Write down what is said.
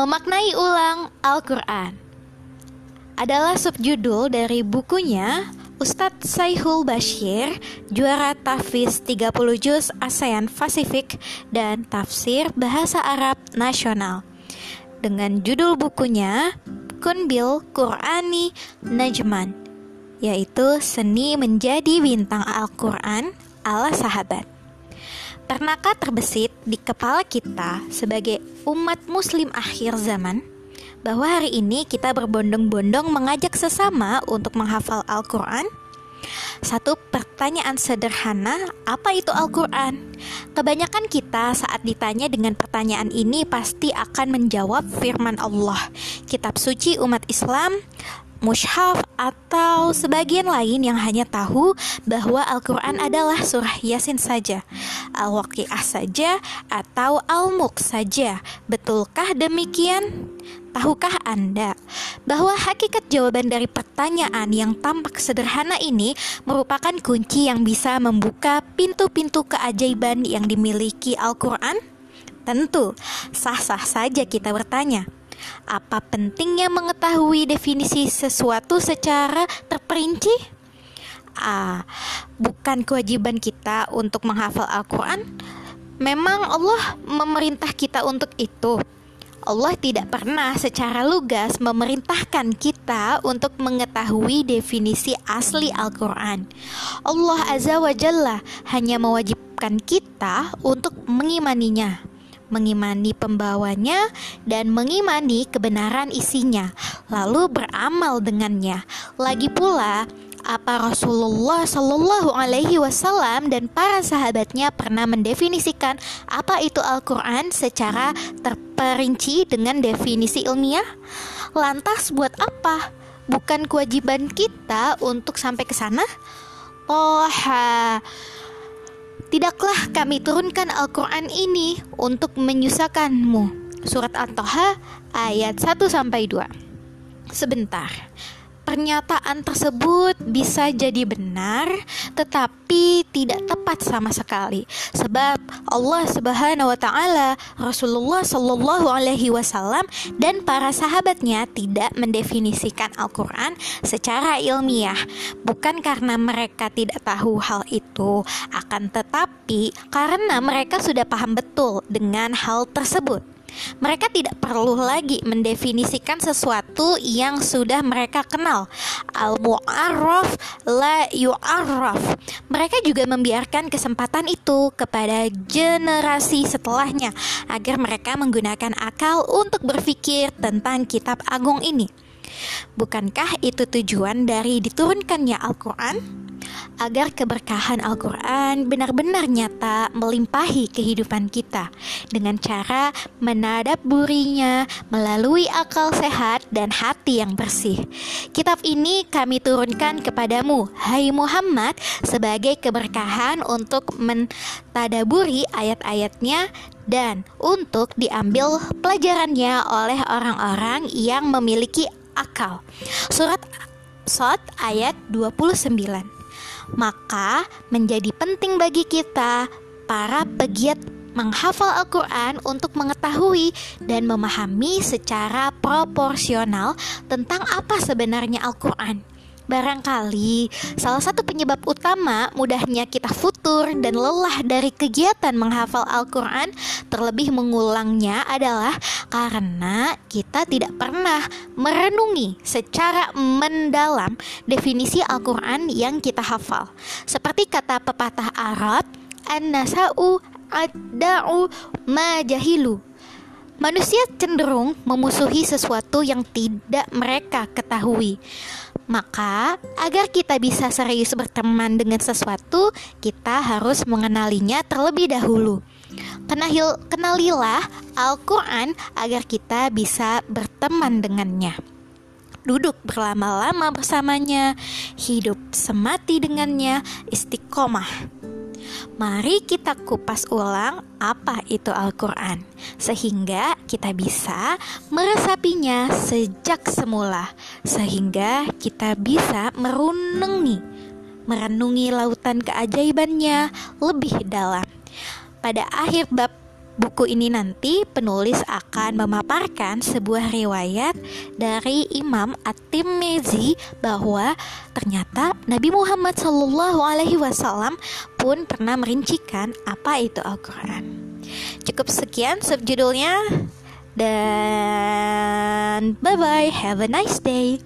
Memaknai ulang Al-Quran adalah subjudul dari bukunya Ustadz Saihul Bashir, juara Tafis 30 Juz ASEAN Pasifik dan Tafsir Bahasa Arab Nasional. Dengan judul bukunya Kunbil Qurani Najman, yaitu seni menjadi bintang Al-Quran ala sahabat. Pernahkah terbesit di kepala kita sebagai umat muslim akhir zaman? bahwa hari ini kita berbondong-bondong mengajak sesama untuk menghafal Al-Quran? Satu pertanyaan sederhana, apa itu Al-Quran? Kebanyakan kita saat ditanya dengan pertanyaan ini pasti akan menjawab firman Allah, kitab suci umat Islam, mushaf atau sebagian lain yang hanya tahu bahwa Al-Quran adalah surah Yasin saja, Al-Waqi'ah saja, atau Al-Mulk saja. Betulkah demikian? Tahukah Anda bahwa hakikat jawaban dari pertanyaan yang tampak sederhana ini merupakan kunci yang bisa membuka pintu-pintu keajaiban yang dimiliki Al-Quran? Tentu, sah-sah saja kita bertanya apa pentingnya mengetahui definisi sesuatu secara terperinci? Ah, bukan kewajiban kita untuk menghafal Al-Quran. Memang Allah memerintah kita untuk itu. Allah tidak pernah secara lugas memerintahkan kita untuk mengetahui definisi asli Al-Quran. Allah Azza wa Jalla hanya mewajibkan kita untuk mengimaninya mengimani pembawanya, dan mengimani kebenaran isinya, lalu beramal dengannya. Lagi pula, apa Rasulullah Shallallahu Alaihi Wasallam dan para sahabatnya pernah mendefinisikan apa itu Al-Quran secara terperinci dengan definisi ilmiah? Lantas buat apa? Bukan kewajiban kita untuk sampai ke sana? Toha Tidaklah kami turunkan Al-Quran ini untuk menyusahkanmu. Surat At-Toha ayat 1 sampai 2. Sebentar pernyataan tersebut bisa jadi benar tetapi tidak tepat sama sekali. Sebab Allah Subhanahu wa taala Rasulullah Shallallahu alaihi wasallam dan para sahabatnya tidak mendefinisikan Al-Qur'an secara ilmiah. Bukan karena mereka tidak tahu hal itu akan tetapi karena mereka sudah paham betul dengan hal tersebut mereka tidak perlu lagi mendefinisikan sesuatu yang sudah mereka kenal. Al-mu'arraf la yu'arraf. Mereka juga membiarkan kesempatan itu kepada generasi setelahnya agar mereka menggunakan akal untuk berpikir tentang kitab agung ini. Bukankah itu tujuan dari diturunkannya Al-Quran? Agar keberkahan Al-Quran benar-benar nyata melimpahi kehidupan kita dengan cara menadaburinya melalui akal sehat dan hati yang bersih. Kitab ini kami turunkan kepadamu, hai Muhammad, sebagai keberkahan untuk mentadaburi ayat-ayatnya dan untuk diambil pelajarannya oleh orang-orang yang memiliki akal. Surat Sot ayat 29 maka menjadi penting bagi kita para pegiat menghafal Al-Quran untuk mengetahui dan memahami secara proporsional tentang apa sebenarnya Al-Quran. Barangkali salah satu penyebab utama mudahnya kita futur dan lelah dari kegiatan menghafal Al-Quran terlebih mengulangnya adalah karena kita tidak pernah merenungi secara mendalam definisi Al-Quran yang kita hafal. Seperti kata pepatah Arab, An-nasa'u ad-da'u ma jahilu Manusia cenderung memusuhi sesuatu yang tidak mereka ketahui. Maka, agar kita bisa serius berteman dengan sesuatu, kita harus mengenalinya terlebih dahulu. Kenalil, kenalilah Al-Quran agar kita bisa berteman dengannya. Duduk berlama-lama bersamanya, hidup semati dengannya, istiqomah. Mari kita kupas ulang apa itu Al-Quran, sehingga kita bisa meresapinya sejak semula, sehingga kita bisa merenungi, merenungi lautan keajaibannya lebih dalam. Pada akhir bab buku ini nanti penulis akan memaparkan sebuah riwayat dari Imam At-Tirmizi bahwa ternyata Nabi Muhammad Shallallahu alaihi wasallam pun pernah merincikan apa itu Al-Qur'an. Cukup sekian subjudulnya dan bye bye have a nice day.